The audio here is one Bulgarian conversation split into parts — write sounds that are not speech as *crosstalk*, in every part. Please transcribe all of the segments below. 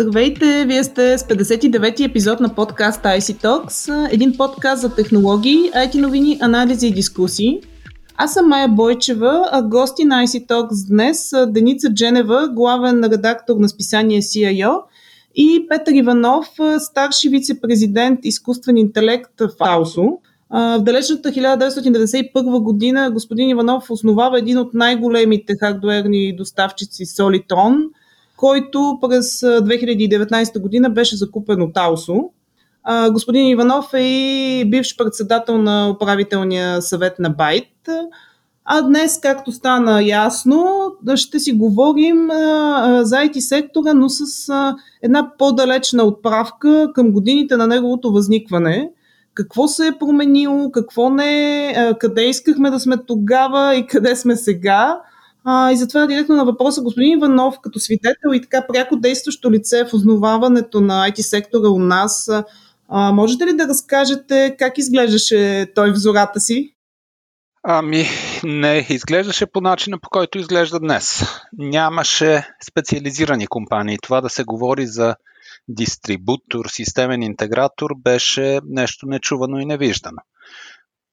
Здравейте! Вие сте с 59-ти епизод на подкаст IC Talks, един подкаст за технологии, IT новини, анализи и дискусии. Аз съм Майя Бойчева, а гости на IC Talks днес са Деница Дженева, главен редактор на списание CIO и Петър Иванов, старши вице-президент изкуствен интелект в АУСО. В далечната 1991 година господин Иванов основава един от най-големите хардуерни доставчици Solitron – който през 2019 година беше закупен от Аусо. Господин Иванов е и бивш председател на управителния съвет на Байт. А днес, както стана ясно, ще си говорим за IT сектора, но с една по-далечна отправка към годините на неговото възникване. Какво се е променило, какво не, къде искахме да сме тогава и къде сме сега – а, и затова директно на въпроса, господин Иванов, като свидетел и така пряко действащо лице в основаването на IT сектора у нас, а, можете ли да разкажете как изглеждаше той в зората си? Ами, не изглеждаше по начина, по който изглежда днес. Нямаше специализирани компании. Това да се говори за дистрибутор, системен интегратор беше нещо нечувано и невиждано.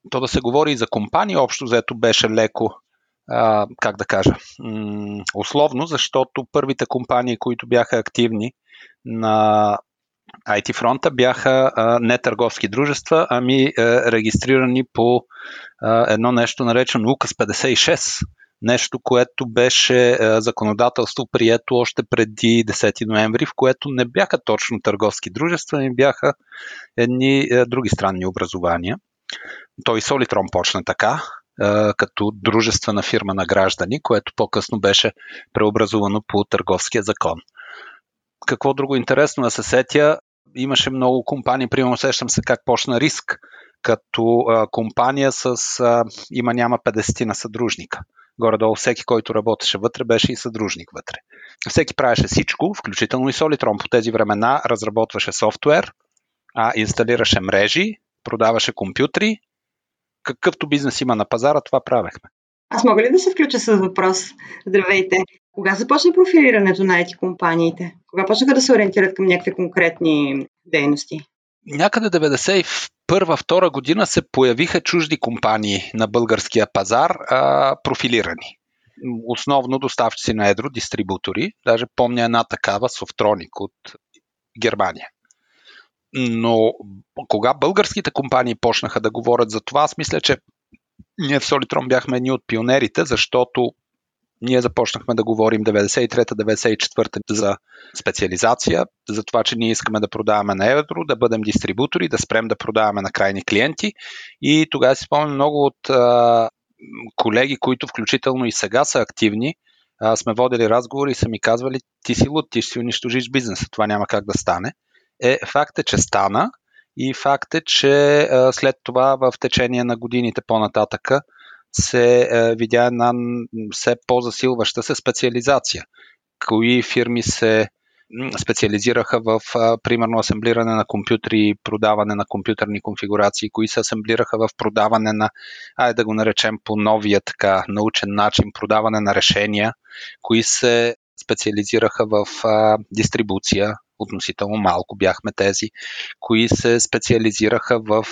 То да се говори и за компании, общо заето беше леко как да кажа, условно, защото първите компании, които бяха активни на IT фронта бяха не търговски дружества, ами а, регистрирани по едно нещо наречено УКАС 56, нещо, което беше а, законодателство прието още преди 10 ноември, в което не бяха точно търговски дружества, ами бяха едни а, други странни образования. Той Солитрон почна така, като дружествена фирма на граждани, което по-късно беше преобразувано по търговския закон. Какво друго интересно да се сетя? Имаше много компании, примерно сещам се как почна риск, като а, компания с а, има няма 50 на съдружника. Горе-долу всеки, който работеше вътре, беше и съдружник вътре. Всеки правеше всичко, включително и Solitron по тези времена, разработваше софтуер, а, инсталираше мрежи, продаваше компютри какъвто бизнес има на пазара, това правехме. Аз мога ли да се включа с въпрос? Здравейте! Кога започна профилирането на IT компаниите? Кога почнаха да се ориентират към някакви конкретни дейности? Някъде 91-2 година се появиха чужди компании на българския пазар, а, профилирани. Основно доставчици на едро, дистрибутори. Даже помня една такава, Софтроник от Германия. Но кога българските компании почнаха да говорят за това, аз мисля, че ние в Solitron бяхме едни от пионерите, защото ние започнахме да говорим 93-94 за специализация, за това, че ние искаме да продаваме на евро, да бъдем дистрибутори, да спрем да продаваме на крайни клиенти. И тогава си спомням много от а, колеги, които включително и сега са активни, а, сме водили разговори и са ми казвали, ти си луд, ти ще си унищожиш бизнеса, това няма как да стане е факт е, че стана и факт е, че след това в течение на годините по-нататъка се видя една все по-засилваща се специализация. Кои фирми се специализираха в, примерно, асемблиране на компютри, продаване на компютърни конфигурации, кои се асемблираха в продаване на, айде да го наречем по новия така научен начин, продаване на решения, кои се специализираха в а, дистрибуция, относително малко бяхме тези, кои се специализираха в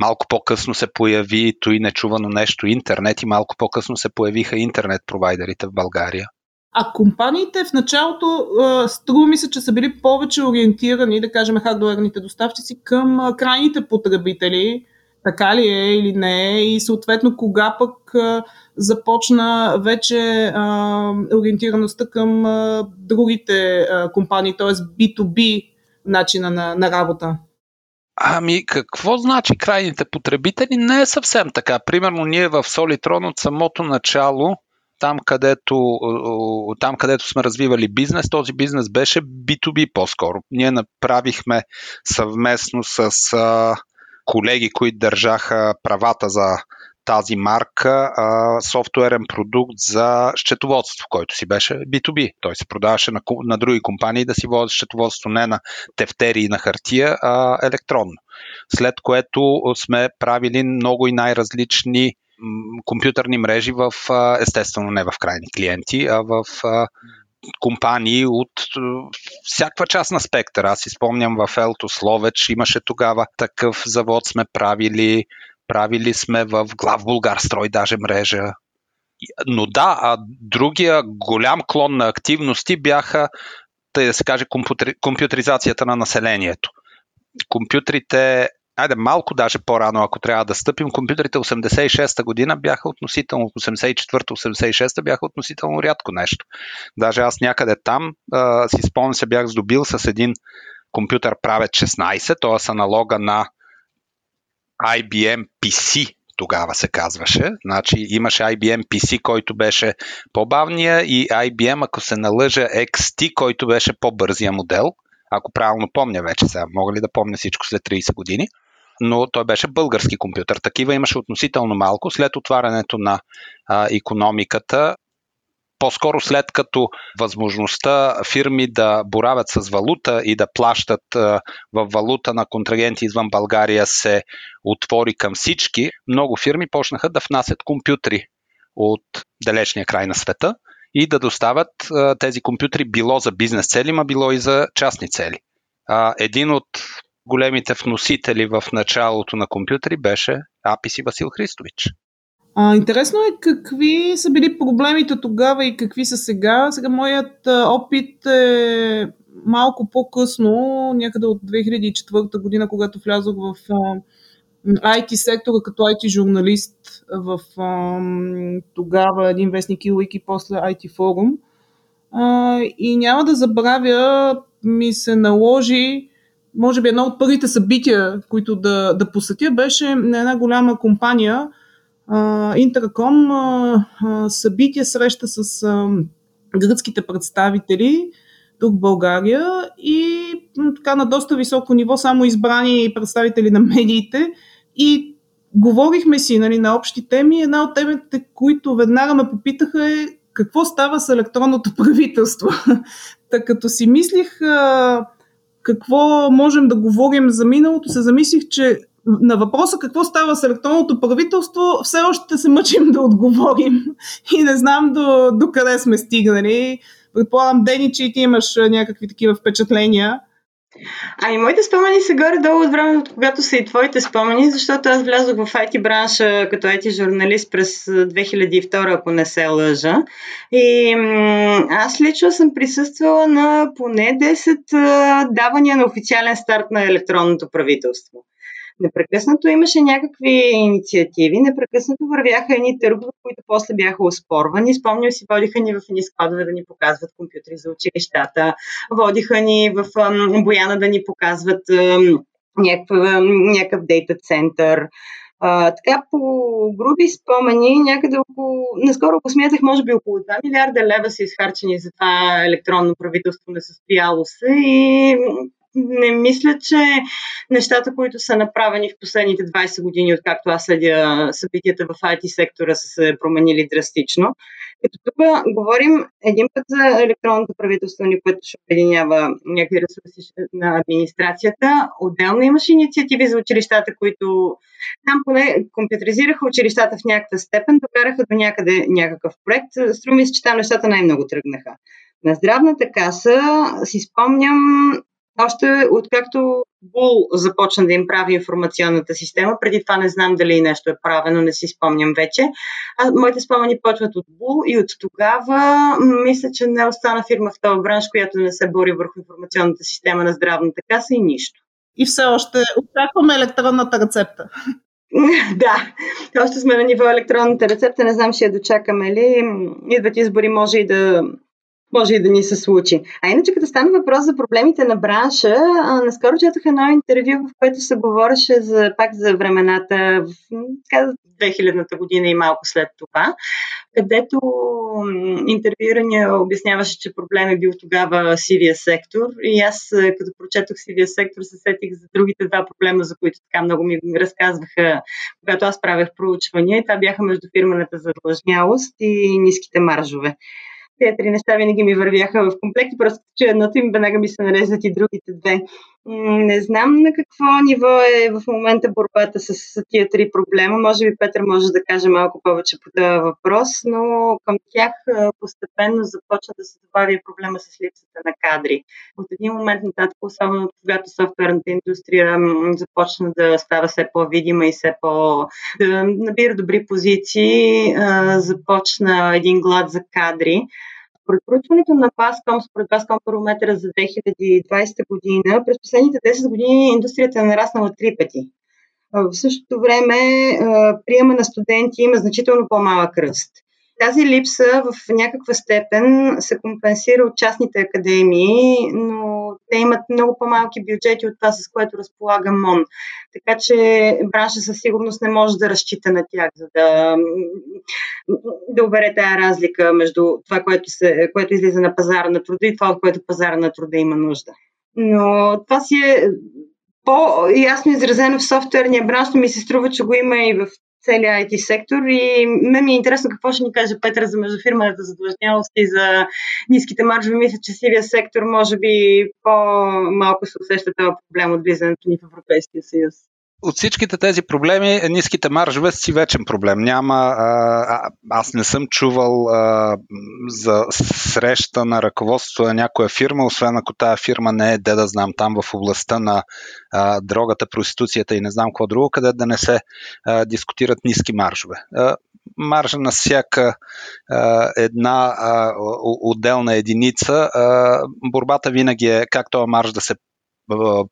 малко по-късно се появи и нечувано нещо интернет и малко по-късно се появиха интернет провайдерите в България. А компаниите в началото, струва ми се, че са били повече ориентирани, да кажем, хардуерните доставчици към крайните потребители, така ли е или не е, и съответно кога пък започна вече а, ориентираността към а, другите а, компании, т.е. B2B начина на, на работа? Ами, какво значи крайните потребители? Не е съвсем така. Примерно, ние в Solitron от самото начало, там където, там където сме развивали бизнес, този бизнес беше B2B по-скоро. Ние направихме съвместно с а, колеги, които държаха правата за тази марка а, софтуерен продукт за счетоводство, който си беше B2B. Той се продаваше на, на други компании да си водят счетоводство не на тефтери и на хартия, а електронно. След което сме правили много и най-различни компютърни мрежи в, естествено не в крайни клиенти, а в компании от всякаква част на спектър. Аз си спомням в Елто Словеч имаше тогава такъв завод сме правили, правили сме в Глав Булгарстрой даже мрежа. Но да, а другия голям клон на активности бяха, тъй да се каже, компютризацията на населението. Компютрите айде малко даже по-рано, ако трябва да стъпим, компютрите 86-та година бяха относително, 84-86-та бяха относително рядко нещо. Даже аз някъде там а, си спомням се бях здобил с един компютър правец 16, т.е. аналога на IBM PC, тогава се казваше. Значи имаше IBM PC, който беше по-бавния и IBM, ако се налъжа, XT, който беше по-бързия модел. Ако правилно помня вече сега, мога ли да помня всичко след 30 години но той беше български компютър. Такива имаше относително малко. След отварянето на а, економиката, по-скоро след като възможността фирми да боравят с валута и да плащат в валута на контрагенти извън България се отвори към всички, много фирми почнаха да внасят компютри от далечния край на света и да доставят тези компютри било за бизнес цели, ма било и за частни цели. Един от големите вносители в началото на компютри беше Апис и Васил Христович. А, интересно е какви са били проблемите тогава и какви са сега. Сега моят опит е малко по-късно, някъде от 2004 година, когато влязох в IT сектора като IT журналист в тогава един вестник и после IT форум. и няма да забравя, ми се наложи може би едно от първите събития, които да, да посетя, беше на една голяма компания, Интерком, събитие, среща с гръцките представители тук в България и така на доста високо ниво, само избрани представители на медиите и говорихме си нали, на общи теми. Една от темите, които веднага ме попитаха е какво става с електронното правителство. *laughs* Та като си мислих а, какво можем да говорим за миналото, се замислих, че на въпроса какво става с електронното правителство, все още се мъчим да отговорим *laughs* и не знам до, до къде сме стигнали. Предполагам, Дени, че и ти имаш някакви такива впечатления. Ами, моите спомени са горе-долу от времето, когато са и твоите спомени, защото аз влязох в IT бранша като IT журналист през 2002, ако не се лъжа. И аз лично съм присъствала на поне 10 давания на официален старт на електронното правителство. Непрекъснато имаше някакви инициативи, непрекъснато вървяха едни търгове, които после бяха оспорвани. Спомням си, водиха ни в едни складове да ни показват компютри за училищата, водиха ни в Бояна да ни показват някакъв, някакъв дейта център. А, така по груби спомени, някъде около, наскоро го смятах, може би около 2 милиарда лева са изхарчени за това електронно правителство несъстояло се и не мисля, че нещата, които са направени в последните 20 години, откакто аз следя събитията в IT сектора, са се променили драстично. Като тук говорим един път за електронното правителство, което ще обединява някакви ресурси на администрацията. Отделно имаше инициативи за училищата, които там поне компютризираха училищата в някаква степен, докараха до някъде някакъв проект. Струми се, че там нещата най-много тръгнаха. На здравната каса си спомням още откакто Бул започна да им прави информационната система, преди това не знам дали нещо е правено, не си спомням вече. А, моите спомени почват от Бул и от тогава мисля, че не остана фирма в този бранш, която не се бори върху информационната система на здравната каса и нищо. И все още очакваме електронната рецепта. *laughs* да, още сме на ниво електронната рецепта, не знам ще я дочакаме ли. Идват избори, може и да може и да ни се случи. А иначе, като стана въпрос за проблемите на бранша, наскоро четох едно интервю, в което се говореше за, пак за времената в 2000-та година и малко след това, където интервюирания обясняваше, че проблем е бил тогава сивия сектор. И аз, като прочетох сивия сектор, се сетих за другите два проблема, за които така много ми разказваха, когато аз правях проучвания. И това бяха между фирмената задлъжнялост и ниските маржове тези три неща винаги ми вървяха в комплекти, просто че едното им веднага ми се нарезат и другите две. Не знам на какво ниво е в момента борбата с тия три проблема. Може би Петър може да каже малко повече по този въпрос, но към тях постепенно започва да се добави проблема с липсата на кадри. От един момент нататък, особено когато софтуерната индустрия започна да става все по-видима и все по... да набира добри позиции, започна един глад за кадри. Според проучването на Pascom, според Pascom парометъра за 2020 година, през последните 10 години индустрията е нараснала три пъти. В същото време приема на студенти има значително по-малък ръст. Тази липса в някаква степен се компенсира от частните академии, но те имат много по-малки бюджети от това, с което разполага МОН. Така че бранша със сигурност не може да разчита на тях, за да, да обере тази разлика между това, което, се, което излиза на пазара на труда и това, от което пазара на труда има нужда. Но това си е по-ясно изразено в софтуерния бранш, но ми се струва, че го има и в целия IT сектор и ме ми е интересно какво ще ни каже Петър за междуфирмената задлъжнялост и за ниските маржове. Мисля, че сивия сектор може би по-малко се усеща това проблем от влизането ни в Европейския съюз от всичките тези проблеми, ниските маржове си вечен проблем. Няма, а, аз не съм чувал а, за среща на ръководство на някоя фирма, освен ако тая фирма не е, де да знам, там в областта на а, дрогата, проституцията и не знам какво друго, къде да не се а, дискутират ниски маржове. А, маржа на всяка а, една а, отделна единица, а, борбата винаги е как този марж да се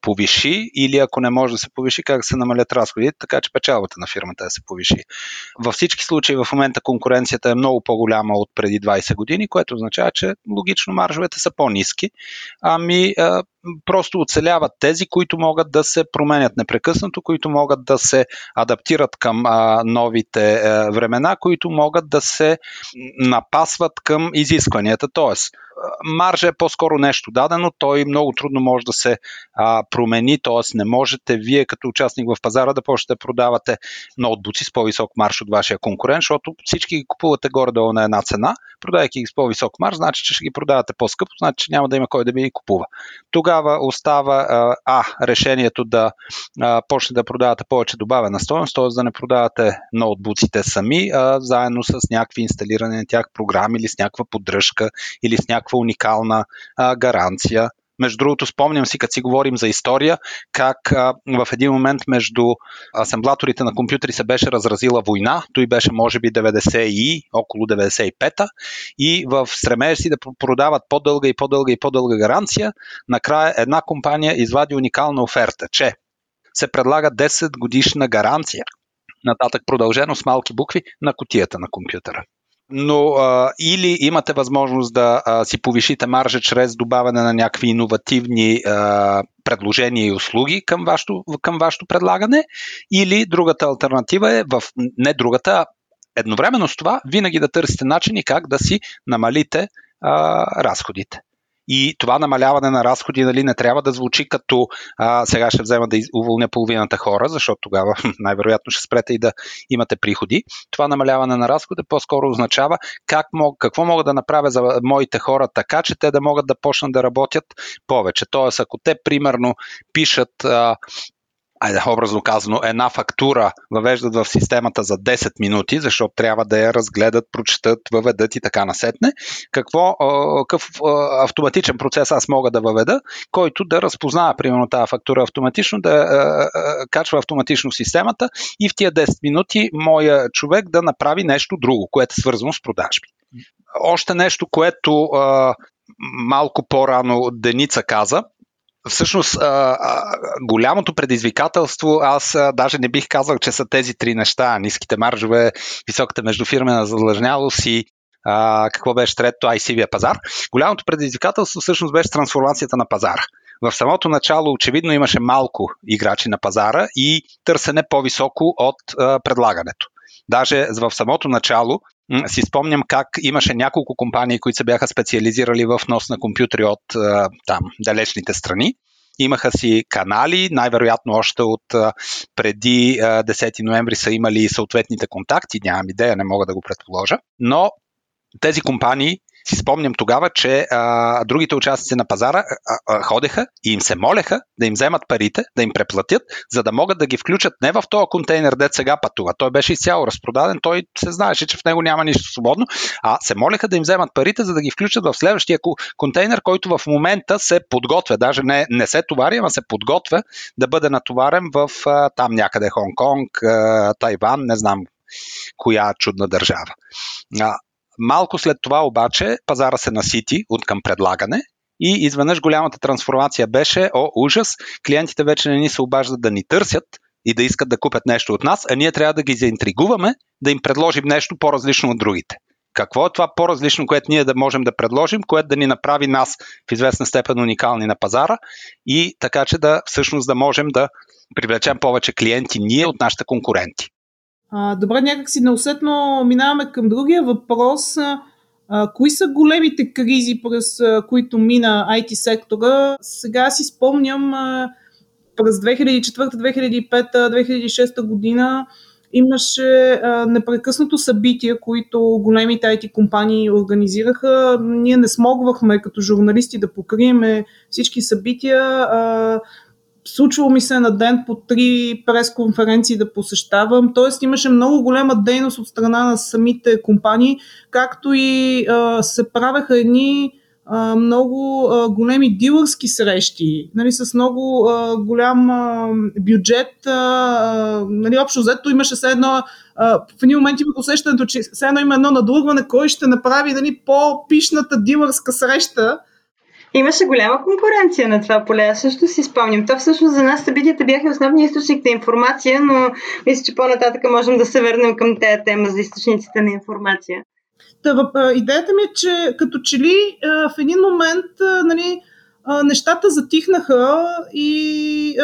повиши или ако не може да се повиши, как да се намалят разходите, така че печалбата на фирмата да се повиши. Във всички случаи в момента конкуренцията е много по-голяма от преди 20 години, което означава, че логично маржовете са по-низки. Ами просто оцеляват тези, които могат да се променят непрекъснато, които могат да се адаптират към а, новите а, времена, които могат да се напасват към изискванията. Тоест, маржа е по-скоро нещо дадено, той много трудно може да се а, промени, т.е. не можете вие като участник в пазара да почнете да продавате ноутбуци с по-висок марш от вашия конкурент, защото всички ги купувате горе-долу на една цена, продавайки ги с по-висок марш, значи, че ще ги продавате по-скъпо, значи, че няма да има кой да ви ги купува. Тогава остава а, а решението да а, почне да продавате повече добавена стоеност, т.е. да не продавате ноутбуците сами, а заедно с някакви инсталирани на тях програми или с някаква поддръжка или с някаква уникална а, гаранция. Между другото, спомням си, като си говорим за история, как а, в един момент между асемблаторите на компютри се беше разразила война. Той беше, може би, 90 и около 95-та. И в стремеж си да продават по-дълга и по-дълга и по-дълга гаранция, накрая една компания извади уникална оферта, че се предлага 10 годишна гаранция нататък продължено с малки букви на котията на компютъра но а, или имате възможност да а, си повишите маржа чрез добавяне на някакви иновативни а, предложения и услуги към вашето, към вашето предлагане, или другата альтернатива е в не другата, едновременно с това винаги да търсите начини как да си намалите а, разходите. И това намаляване на разходи нали, не трябва да звучи като а, сега ще взема да уволня половината хора, защото тогава *laughs* най-вероятно ще спрете и да имате приходи. Това намаляване на разходи по-скоро означава как мог, какво мога да направя за моите хора така, че те да могат да почнат да работят повече. Тоест, ако те примерно пишат а, айде, образно казано, една фактура въвеждат в системата за 10 минути, защото трябва да я разгледат, прочетат, въведат и така насетне, какво, какъв автоматичен процес аз мога да въведа, който да разпознава, примерно, тази фактура автоматично, да качва автоматично системата и в тия 10 минути моя човек да направи нещо друго, което е свързано с продажби. Още нещо, което малко по-рано Деница каза, Всъщност, голямото предизвикателство, аз а, даже не бих казал, че са тези три неща. Ниските маржове, високата междуфирмена задлъжнялост и какво беше трето, ICV пазар. Голямото предизвикателство всъщност беше трансформацията на пазара. В самото начало очевидно имаше малко играчи на пазара и търсене по-високо от предлагането. Даже в самото начало си спомням как имаше няколко компании, които се бяха специализирали в нос на компютри от там далечните страни. Имаха си канали, най-вероятно още от преди 10 ноември са имали съответните контакти, нямам идея, не мога да го предположа. Но тези компании си спомням тогава, че а, другите участници на пазара а, а, ходеха и им се молеха да им вземат парите, да им преплатят, за да могат да ги включат не в този контейнер, дет сега пътува. Той беше изцяло разпродаден, той се знаеше, че в него няма нищо свободно, а се молеха да им вземат парите, за да ги включат в следващия контейнер, който в момента се подготвя, даже не, не се товари, ама се подготвя да бъде натоварен в а, там някъде Хонг-Конг, Тайван, не знам коя чудна държава. А, малко след това обаче пазара се насити от към предлагане и изведнъж голямата трансформация беше, о, ужас, клиентите вече не ни се обаждат да ни търсят и да искат да купят нещо от нас, а ние трябва да ги заинтригуваме, да им предложим нещо по-различно от другите. Какво е това по-различно, което ние да можем да предложим, което да ни направи нас в известна степен уникални на пазара и така, че да всъщност да можем да привлечем повече клиенти ние от нашите конкуренти. А, добре, някакси неусетно минаваме към другия въпрос. А, кои са големите кризи, през които мина IT сектора? Сега си спомням през 2004, 2005, 2006 година имаше а, непрекъснато събития, които големите IT компании организираха. Ние не смогвахме като журналисти да покриеме всички събития. А, случвало ми се на ден по три пресконференции да посещавам, т.е. имаше много голема дейност от страна на самите компании, както и а, се правеха едни а, много а, големи дилърски срещи, нали, с много а, голям а, бюджет. А, нали, общо взето имаше все едно, а, в един момент има усещането, че все едно има едно надлъгване, кой ще направи нали, по-пишната дилърска среща, Имаше голяма конкуренция на това поле. Аз също си спомням. То всъщност за нас събитията бяха основния източник на информация, но мисля, че по-нататък можем да се върнем към тези тема за източниците на информация. Та, идеята ми е, че като че ли в един момент нали, нещата затихнаха и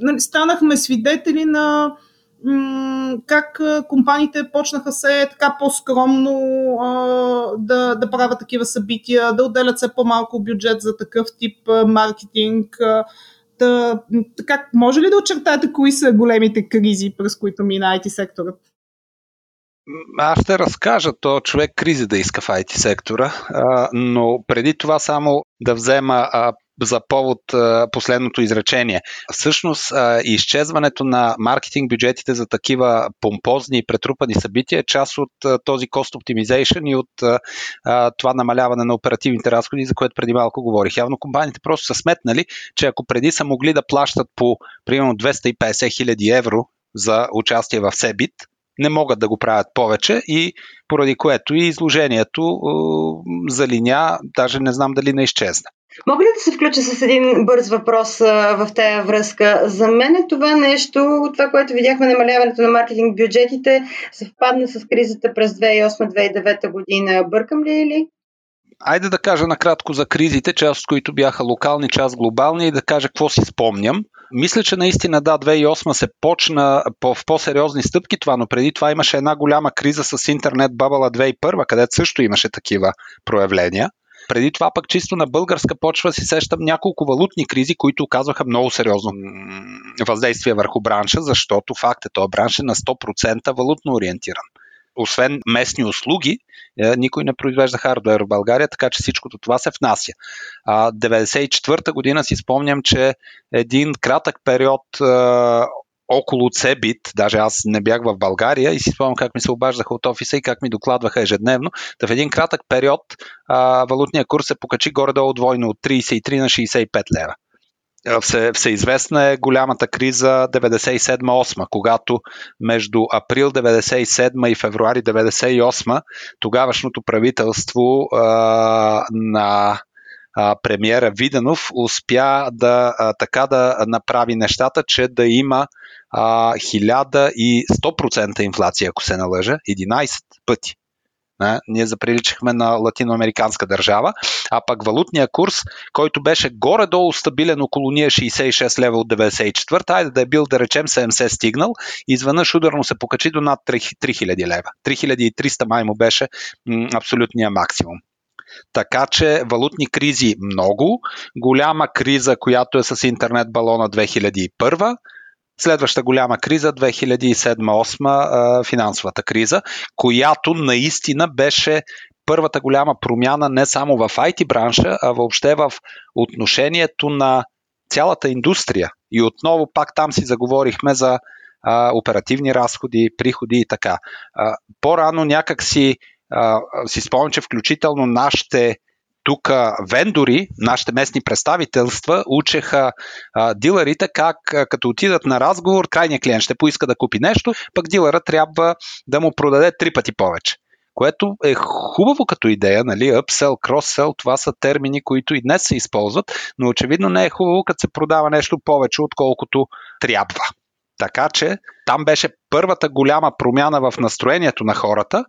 нали, станахме свидетели на как компаниите почнаха се така по-скромно да, да правят такива събития, да отделят все по-малко бюджет за такъв тип маркетинг. А, да, така, може ли да очертаете кои са големите кризи, през които мина IT секторът? Аз ще разкажа то човек кризи да иска в IT сектора, но преди това само да взема за повод последното изречение. Всъщност, изчезването на маркетинг бюджетите за такива помпозни и претрупани събития е част от този cost optimization и от това намаляване на оперативните разходи, за което преди малко говорих. Явно компаниите просто са сметнали, че ако преди са могли да плащат по примерно 250 хиляди евро за участие в Себит, не могат да го правят повече и поради което и изложението е, залиня, даже не знам дали не изчезна. Мога ли да се включа с един бърз въпрос а, в тая връзка? За мен е това нещо, това, което видяхме, намаляването на маркетинг бюджетите, съвпадна с кризата през 2008-2009 година. Бъркам ли или? Айде да кажа накратко за кризите, част от които бяха локални, част глобални и да кажа какво си спомням. Мисля, че наистина да, 2008 се почна по, в по-сериозни стъпки това, но преди това имаше една голяма криза с интернет бабала 2001, където също имаше такива проявления. Преди това пък чисто на българска почва си сещам няколко валутни кризи, които оказваха много сериозно въздействие върху бранша, защото факт е, този бранш е на 100% валутно ориентиран освен местни услуги, е, никой не произвежда хардвер в България, така че всичкото това се внася. 94-та година си спомням, че един кратък период около Цебит, даже аз не бях в България и си спомням как ми се обаждаха от офиса и как ми докладваха ежедневно. Та в един кратък период а, валутния курс се покачи горе-долу двойно от 33 на 65 лева. Все, всеизвестна е голямата криза 97-8, когато между април 97 и февруари 98 тогавашното правителство а, на а, премиера Виденов успя да а, така да направи нещата, че да има а, 1100% инфлация, ако се налъжа, 11 пъти. Не? Ние заприличахме на латиноамериканска държава, а пък валутния курс, който беше горе-долу стабилен около ние 66 лева от 94, айде да е бил да речем 70 стигнал, изведнъж ударно се покачи до над 3000 лева. 3300 май му беше м- абсолютния максимум. Така че валутни кризи много. Голяма криза, която е с интернет балона 2001, Следваща голяма криза 2007-2008 финансовата криза, която наистина беше първата голяма промяна не само в IT бранша, а въобще в отношението на цялата индустрия. И отново пак там си заговорихме за а, оперативни разходи, приходи и така. А, по-рано някак си, а, си спомням, че включително нашите тук вендори, нашите местни представителства, учеха а, дилерите как а, като отидат на разговор, крайният клиент ще поиска да купи нещо, пък дилера трябва да му продаде три пъти повече. Което е хубаво като идея, нали? Upsell, cross-sell, това са термини, които и днес се използват, но очевидно не е хубаво, като се продава нещо повече, отколкото трябва. Така че там беше първата голяма промяна в настроението на хората,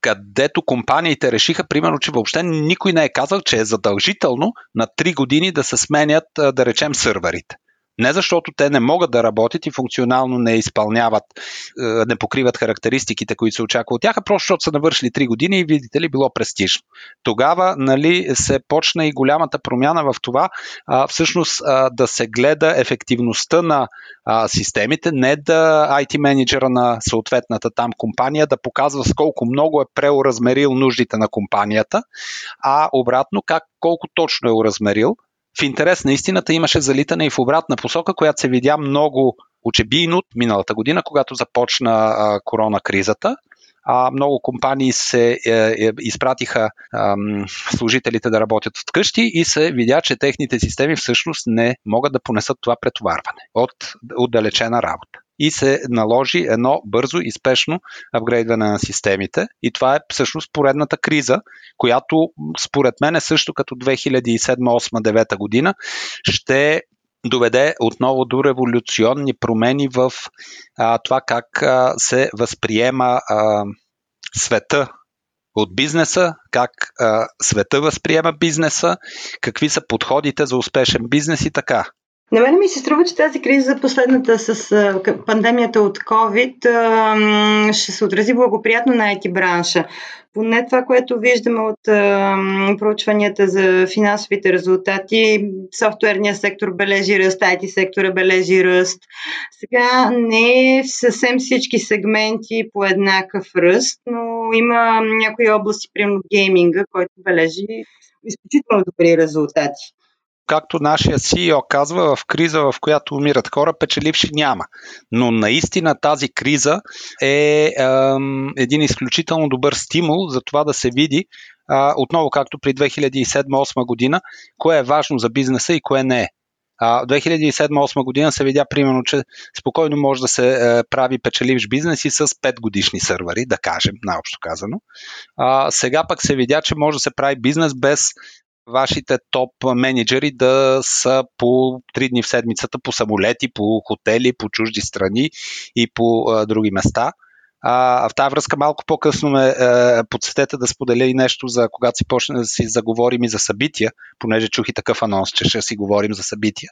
където компаниите решиха, примерно, че въобще никой не е казал, че е задължително на 3 години да се сменят, да речем, сървърите. Не защото те не могат да работят и функционално не изпълняват, е, не покриват характеристиките, които се очаква от тях, а просто защото са навършили 3 години и видите ли било престижно. Тогава нали, се почна и голямата промяна в това а, всъщност а, да се гледа ефективността на а, системите, не да IT менеджера на съответната там компания да показва с колко много е преоразмерил нуждите на компанията, а обратно как колко точно е уразмерил в интерес на истината имаше залитане и в обратна посока, която се видя много очебийно миналата година, когато започна а, корона кризата. А, много компании се е, е, изпратиха е, служителите да работят от къщи и се видя, че техните системи всъщност не могат да понесат това претоварване от отдалечена работа и се наложи едно бързо и спешно апгрейдване на системите. И това е всъщност поредната криза, която според мен е също като 2007-2008-2009 година ще доведе отново до революционни промени в а, това как а, се възприема а, света от бизнеса, как а, света възприема бизнеса, какви са подходите за успешен бизнес и така. На мен ми се струва, че тази криза, последната с пандемията от COVID, ще се отрази благоприятно на IT бранша. Поне това, което виждаме от проучванията за финансовите резултати, софтуерния сектор бележи ръст, IT сектора бележи ръст. Сега не е съвсем всички сегменти по еднакъв ръст, но има някои области, примерно гейминга, който бележи изключително добри резултати както нашия CEO казва, в криза, в която умират хора, печеливши няма. Но наистина тази криза е, е един изключително добър стимул за това да се види а, отново както при 2007-2008 година, кое е важно за бизнеса и кое не е. А, 2007-2008 година се видя примерно, че спокойно може да се е, прави печеливш бизнес и с 5 годишни сървъри, да кажем, наобщо казано. А, сега пък се видя, че може да се прави бизнес без вашите топ менеджери да са по 3 дни в седмицата по самолети, по хотели, по чужди страни и по а, други места. А, в тази връзка малко по-късно ме е, подсетете да споделя и нещо за когато си почне да си заговорим и за събития, понеже чух и такъв анонс, че ще си говорим за събития.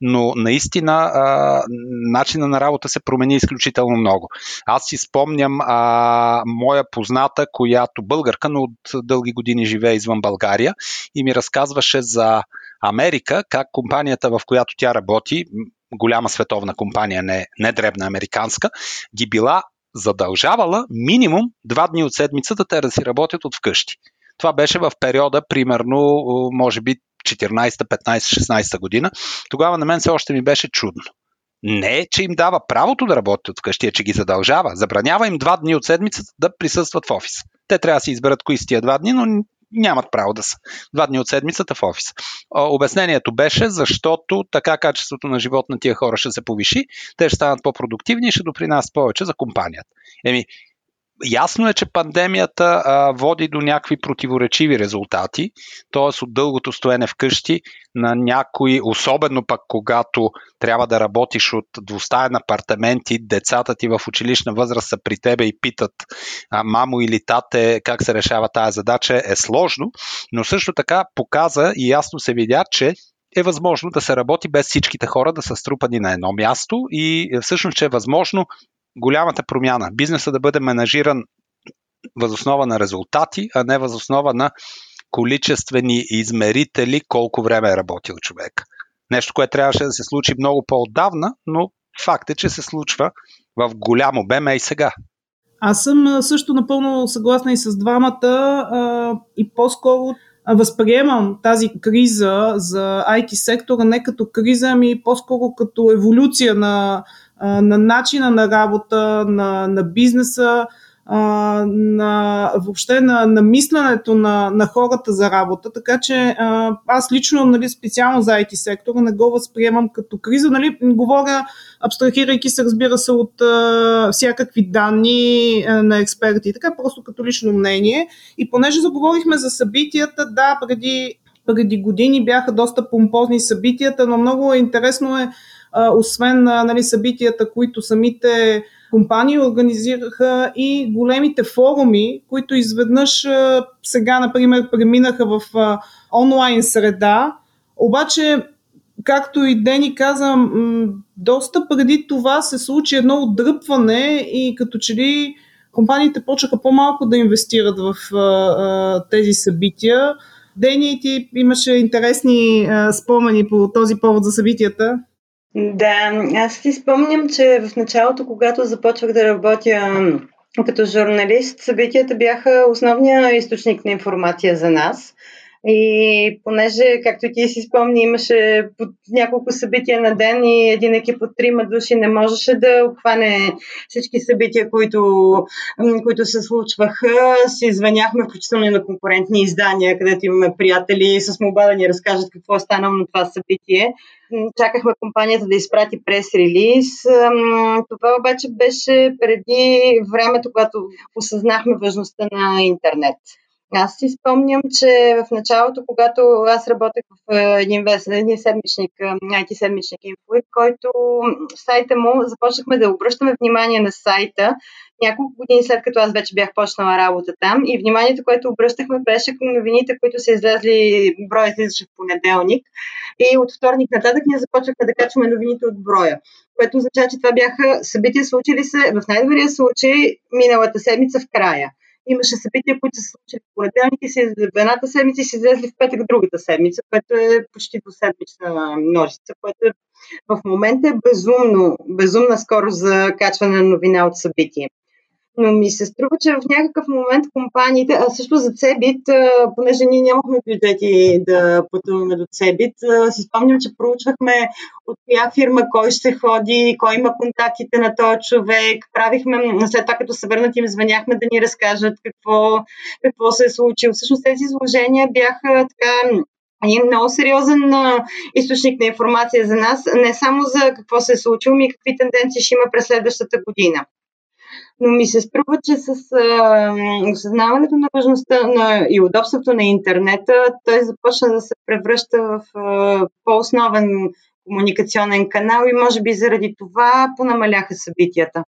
Но наистина а, начина на работа се промени изключително много. Аз си спомням а, моя позната, която българка, но от дълги години живее извън България и ми разказваше за Америка, как компанията, в която тя работи, голяма световна компания, не, не дребна американска, ги била задължавала минимум два дни от седмицата те да си работят от вкъщи. Това беше в периода, примерно, може би 14, 15, 16 година. Тогава на мен все още ми беше чудно. Не, че им дава правото да работят от вкъщи, а че ги задължава. Забранява им два дни от седмицата да присъстват в офис. Те трябва да си изберат кои са тия два дни, но нямат право да са два дни от седмицата в офис. Обяснението беше, защото така качеството на живот на тия хора ще се повиши, те ще станат по-продуктивни и ще допринасят повече за компанията. Еми, Ясно е, че пандемията а, води до някакви противоречиви резултати, т.е. от дългото стоене вкъщи на някои, особено пък когато трябва да работиш от двустаен апартамент и децата ти в училищна възраст са при тебе и питат а, мамо или тате как се решава тази задача, е сложно, но също така показа и ясно се видя, че е възможно да се работи без всичките хора да са струпани на едно място и всъщност, че е възможно голямата промяна. Бизнеса да бъде менажиран възоснова на резултати, а не възоснова на количествени измерители колко време е работил човек. Нещо, което трябваше да се случи много по-отдавна, но факт е, че се случва в голям обем и сега. Аз съм също напълно съгласна и с двамата и по-скоро възприемам тази криза за IT сектора не като криза, ами по-скоро като еволюция на, на начина на работа, на, на бизнеса, на, въобще на, на мисленето на, на хората за работа. Така че аз лично, нали, специално за IT сектора, не го възприемам като криза. Нали, говоря, абстрахирайки се, разбира се, от а, всякакви данни а, на експерти. Така просто като лично мнение. И понеже заговорихме за събитията, да, преди, преди години бяха доста помпозни събитията, но много интересно е, освен нали, събитията, които самите компании организираха и големите форуми, които изведнъж сега, например, преминаха в онлайн среда. Обаче, както и Дени каза, доста преди това се случи едно отдръпване и като че ли компаниите почнаха по-малко да инвестират в тези събития. Дени, ти имаше интересни спомени по този повод за събитията. Да, аз си спомням, че в началото, когато започвах да работя като журналист, събитията бяха основния източник на информация за нас. И понеже, както ти си спомни, имаше няколко събития на ден и един екип от трима души не можеше да обхване всички събития, които, които се случваха. Си извъняхме включително на конкурентни издания, където имаме приятели с моба да ни разкажат какво е станало на това събитие. Чакахме компанията да изпрати прес-релиз. Това обаче беше преди времето, когато осъзнахме важността на интернет. Аз си спомням, че в началото, когато аз работех в е, един, вестник, един седмичник, IT е, седмичник Infoid, който сайта му започнахме да обръщаме внимание на сайта няколко години след като аз вече бях почнала работа там. И вниманието, което обръщахме беше към новините, които са излезли, броят излизаше в понеделник. И от вторник нататък ние започнахме да качваме новините от броя, което означава, че това бяха събития случили се в най-добрия случай миналата седмица в края имаше събития, които се случили в понеделник и се в едната седмица и се излезли в петък другата седмица, което е почти до седмична множица, което е, в момента е безумно, безумна скорост за качване на новина от събитие но ми се струва, че в някакъв момент компаниите, а също за Цебит, понеже ние нямахме бюджети да пътуваме до Цебит, си спомням, че проучвахме от коя фирма кой ще ходи, кой има контактите на този човек. Правихме, след това като се върнат им звъняхме да ни разкажат какво, какво се е случило. Всъщност тези изложения бяха така един много сериозен източник на информация за нас, не само за какво се е случило, ми и какви тенденции ще има през следващата година но ми се струва, че с а, осъзнаването на важността на, и удобството на интернета, той започна да се превръща в а, по-основен комуникационен канал и може би заради това понамаляха събитията.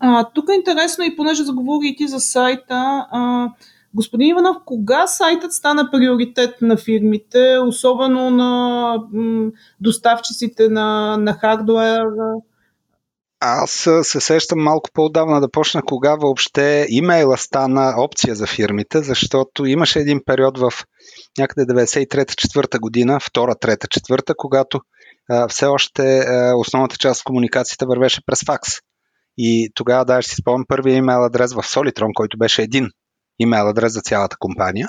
А, тук е интересно и понеже заговори и ти за сайта, а, господин Иванов, кога сайтът стана приоритет на фирмите, особено на м, доставчиците на, на хардуер? Аз се сещам малко по-давна да почна кога въобще имейла стана опция за фирмите, защото имаше един период в някъде 93-4 година, втора, трета, четвърта, когато а, все още а, основната част от комуникацията вървеше през факс. И тогава даже си спомням първия имейл адрес в Solitron, който беше един имейл адрес за цялата компания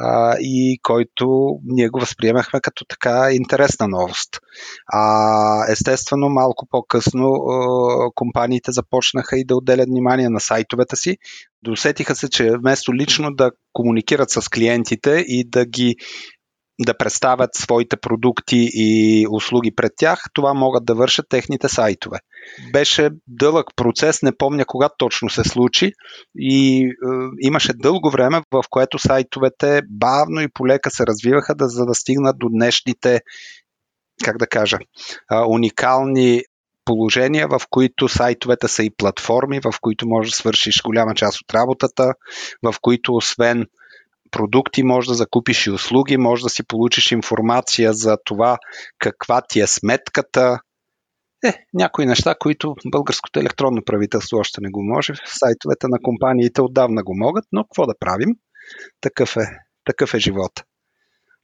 а, и който ние го възприемахме като така интересна новост. А, естествено, малко по-късно а, компаниите започнаха и да отделят внимание на сайтовете си. Досетиха се, че вместо лично да комуникират с клиентите и да ги да представят своите продукти и услуги пред тях, това могат да вършат техните сайтове. Беше дълъг процес, не помня кога точно се случи и е, имаше дълго време, в което сайтовете бавно и полека се развиваха, да, за да стигнат до днешните, как да кажа, уникални положения, в които сайтовете са и платформи, в които можеш да свършиш голяма част от работата, в които освен продукти, може да закупиш и услуги, може да си получиш информация за това каква ти е сметката. Е, някои неща, които българското електронно правителство още не го може, сайтовете на компаниите отдавна го могат, но какво да правим? Такъв е, такъв е живот.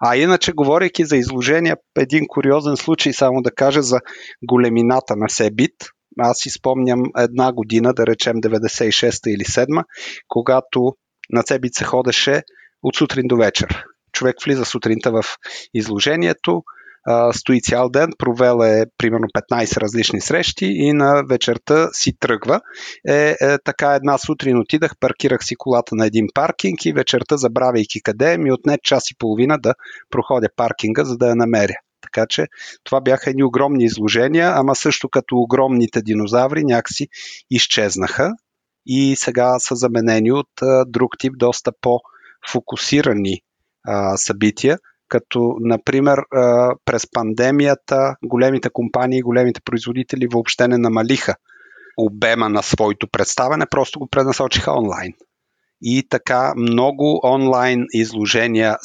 А иначе, говорейки за изложения, един куриозен случай, само да кажа за големината на Себит. аз си спомням една година, да речем 96-та или 7 когато на Цебица ходеше от сутрин до вечер. Човек влиза сутринта в изложението, стои цял ден, провел е примерно 15 различни срещи и на вечерта си тръгва. Е, е, така една сутрин отидах, паркирах си колата на един паркинг и вечерта, забравяйки къде, ми отне час и половина да проходя паркинга, за да я намеря. Така че това бяха едни огромни изложения, ама също като огромните динозаври някакси изчезнаха и сега са заменени от а, друг тип, доста по-фокусирани а, събития, като, например, през пандемията големите компании, големите производители въобще не намалиха обема на своето представяне, просто го пренасочиха онлайн. И така много онлайн изложения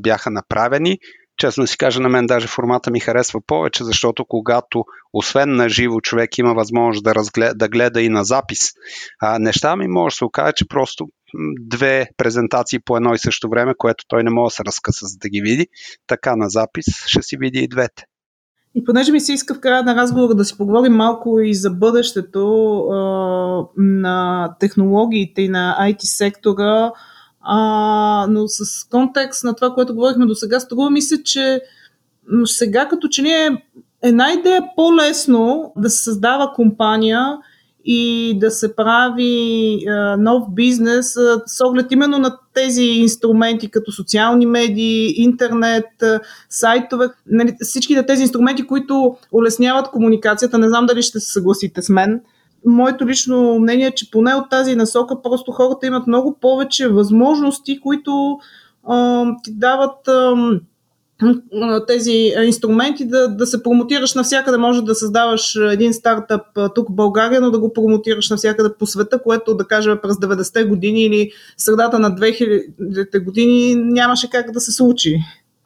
бяха направени. Честно си кажа, на мен даже формата ми харесва повече, защото когато освен на живо човек има възможност да, разгледа, да гледа и на запис а, неща, ми може да се окаже, че просто две презентации по едно и също време, което той не може да се разкъса за да ги види. Така на запис ще си види и двете. И понеже ми се иска в края на разговора да си поговорим малко и за бъдещето а, на технологиите и на IT сектора, а, но с контекст на това, което говорихме до сега, струва ми се, че сега като че ни е една идея по-лесно да се създава компания и да се прави а, нов бизнес а, с оглед именно на тези инструменти, като социални медии, интернет, а, сайтове, нали, всичките тези инструменти, които улесняват комуникацията. Не знам дали ще се съгласите с мен. Моето лично мнение е, че поне от тази насока просто хората имат много повече възможности, които а, ти дават. А, тези инструменти да, да се промотираш навсякъде. Може да създаваш един стартъп тук в България, но да го промотираш навсякъде по света, което да кажем през 90-те години или средата на 2000-те години нямаше как да се случи.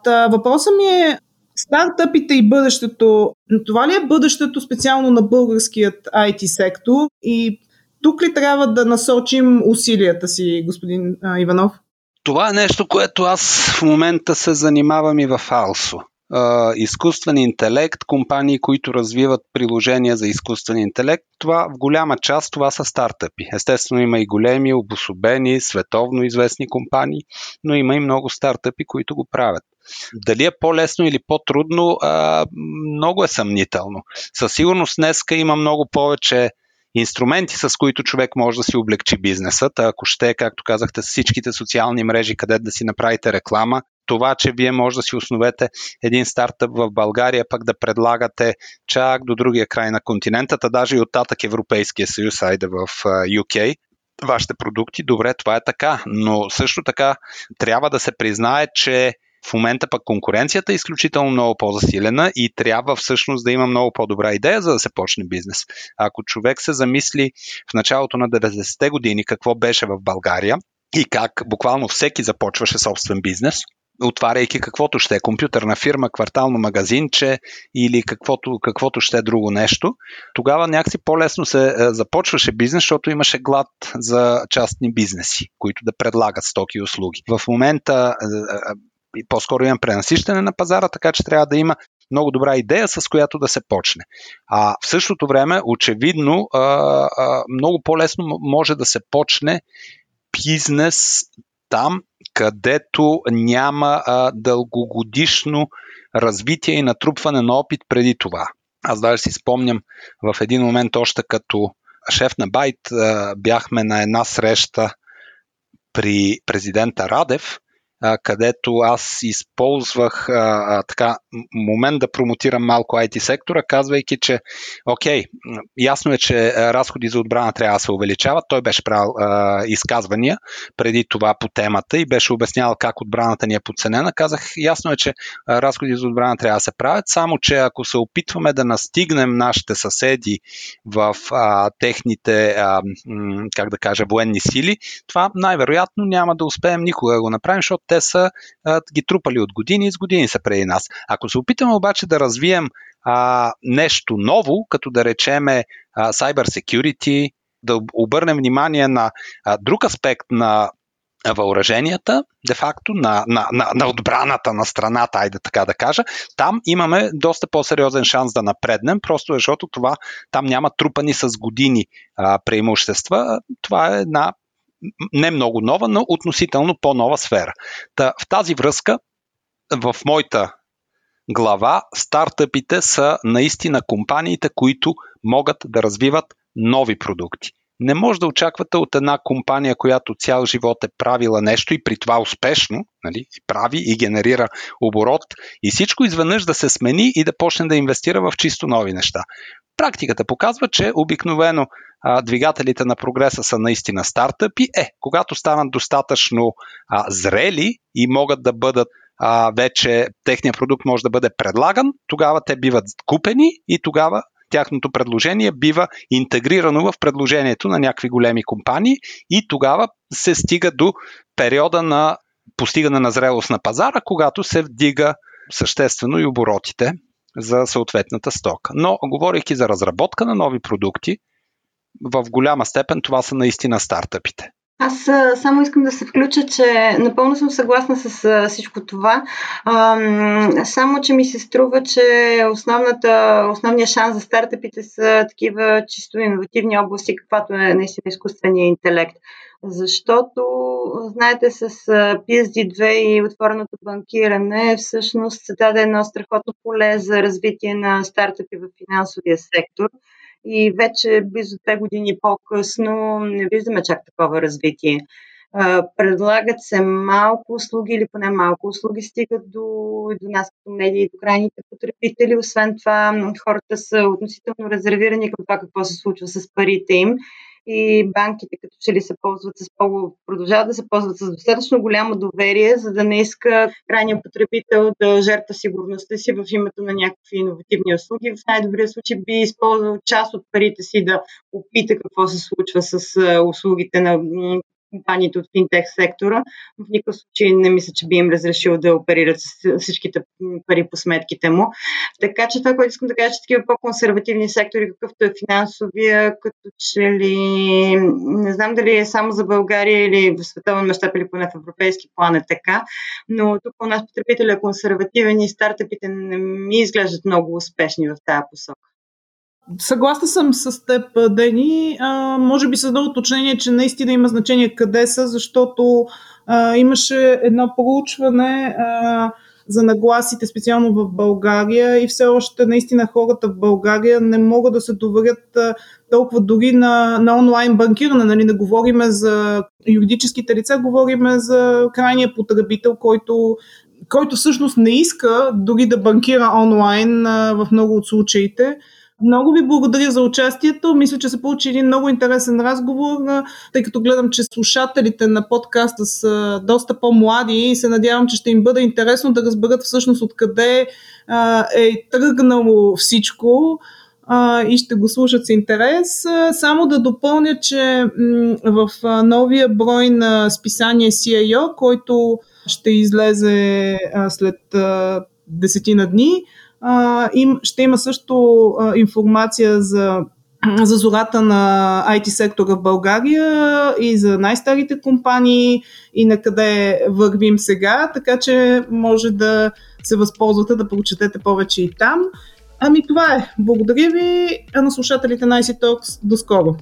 Та, въпросът ми е стартъпите и бъдещето. Това ли е бъдещето специално на българският IT сектор и тук ли трябва да насочим усилията си, господин а, Иванов? Това е нещо, което аз в момента се занимавам и в Алсо. изкуствен интелект, компании, които развиват приложения за изкуствен интелект, това в голяма част това са стартъпи. Естествено има и големи, обособени, световно известни компании, но има и много стартъпи, които го правят. Дали е по-лесно или по-трудно, много е съмнително. Със сигурност днеска има много повече инструменти, с които човек може да си облегчи бизнесът. Ако ще, както казахте, всичките социални мрежи, къде да си направите реклама, това, че вие може да си основете един стартъп в България, пък да предлагате чак до другия край на континента, даже и оттатък Европейския съюз, айде в UK, вашите продукти, добре, това е така, но също така трябва да се признае, че в момента пък конкуренцията е изключително много по-засилена и трябва всъщност да има много по-добра идея, за да се почне бизнес. Ако човек се замисли в началото на 90-те години какво беше в България и как буквално всеки започваше собствен бизнес, отваряйки каквото ще е, компютърна фирма, квартално магазинче или каквото, каквото ще е друго нещо, тогава някакси по-лесно се е, започваше бизнес, защото имаше глад за частни бизнеси, които да предлагат стоки и услуги. В момента е, и по-скоро имам пренасищане на пазара, така че трябва да има много добра идея, с която да се почне. А в същото време, очевидно, а, а, много по-лесно може да се почне бизнес там, където няма а, дългогодишно развитие и натрупване на опит преди това. Аз даже си спомням в един момент, още като шеф на Байт, бяхме на една среща при президента Радев а, където аз използвах а, а, така момент да промотирам малко IT сектора, казвайки, че окей, ясно е, че разходи за отбрана трябва да се увеличават. Той беше правил а, изказвания преди това по темата и беше обяснявал как отбраната ни е подценена. Казах, ясно е, че разходи за отбрана трябва да се правят, само че ако се опитваме да настигнем нашите съседи в а, техните, а, как да кажа, военни сили, това най-вероятно няма да успеем никога да го направим, защото те са а, ги трупали от години и с години са преди нас. Ако се опитаме обаче да развием а, нещо ново, като да речеме а, cyber security, да обърнем внимание на а, друг аспект на въоръженията, де-факто, на, на, на, на отбраната на страната, айде така да кажа, там имаме доста по-сериозен шанс да напреднем, просто защото това там няма трупани с години а, преимущества. Това е една не много нова, но относително по-нова сфера. Та, в тази връзка, в моята глава, стартъпите са наистина компаниите, които могат да развиват нови продукти. Не може да очаквате от една компания, която цял живот е правила нещо и при това успешно, нали, и прави и генерира оборот и всичко изведнъж да се смени и да почне да инвестира в чисто нови неща. Практиката показва, че обикновено а, двигателите на прогреса са наистина стартъпи. Е, когато станат достатъчно а, зрели и могат да бъдат а, вече техният продукт може да бъде предлаган, тогава те биват купени и тогава тяхното предложение бива интегрирано в предложението на някакви големи компании и тогава се стига до периода на постигане на зрелост на пазара, когато се вдига съществено и оборотите за съответната стока. Но, говорейки за разработка на нови продукти, в голяма степен това са наистина стартъпите. Аз само искам да се включа, че напълно съм съгласна с всичко това. само, че ми се струва, че основната, основният шанс за стартъпите са такива чисто иновативни области, каквато е наистина изкуствения интелект. Защото, знаете, с PSD2 и отвореното банкиране всъщност се даде едно страхотно поле за развитие на стартъпи в финансовия сектор – и вече близо две години по-късно не виждаме чак такова развитие. Предлагат се малко услуги или поне малко услуги стигат до, до нас като медии, до крайните потребители. Освен това, хората са относително резервирани към това какво се случва с парите им и банките като че ли се ползват с по- продължават да се ползват с достатъчно голямо доверие, за да не иска крайния потребител да жертва сигурността си в името на някакви иновативни услуги. В най-добрия случай би използвал част от парите си да опита какво се случва с услугите на компаниите от финтех сектора. В никакъв случай не мисля, че би им разрешил да оперират с всичките пари по сметките му. Така че това, което искам да кажа, че такива по-консервативни сектори, какъвто е финансовия, като че ли не знам дали е само за България или в световен мащаб или поне в европейски план е така, но тук у нас потребителя е консервативен и стартъпите не ми изглеждат много успешни в тази посока. Съгласна съм с теб, Дени. А, може би с уточнение, че наистина има значение къде са, защото а, имаше едно проучване а, за нагласите, специално в България и все още наистина хората в България не могат да се доверят толкова дори на, на онлайн банкиране. Нали? Не говориме за юридическите лица, говориме за крайния потребител, който който всъщност не иска дори да банкира онлайн а, в много от случаите. Много ви благодаря за участието. Мисля, че се получи един много интересен разговор, тъй като гледам, че слушателите на подкаста са доста по-млади и се надявам, че ще им бъде интересно да разберат всъщност откъде е тръгнало всичко и ще го слушат с интерес. Само да допълня, че в новия брой на списание CIO, който ще излезе след десетина дни, а, им, ще има също а, информация за *clears throat* за зората на IT сектора в България и за най-старите компании и на къде вървим сега, така че може да се възползвате да прочетете повече и там. Ами това е. Благодаря ви, а на слушателите на IC Talks. До скоро!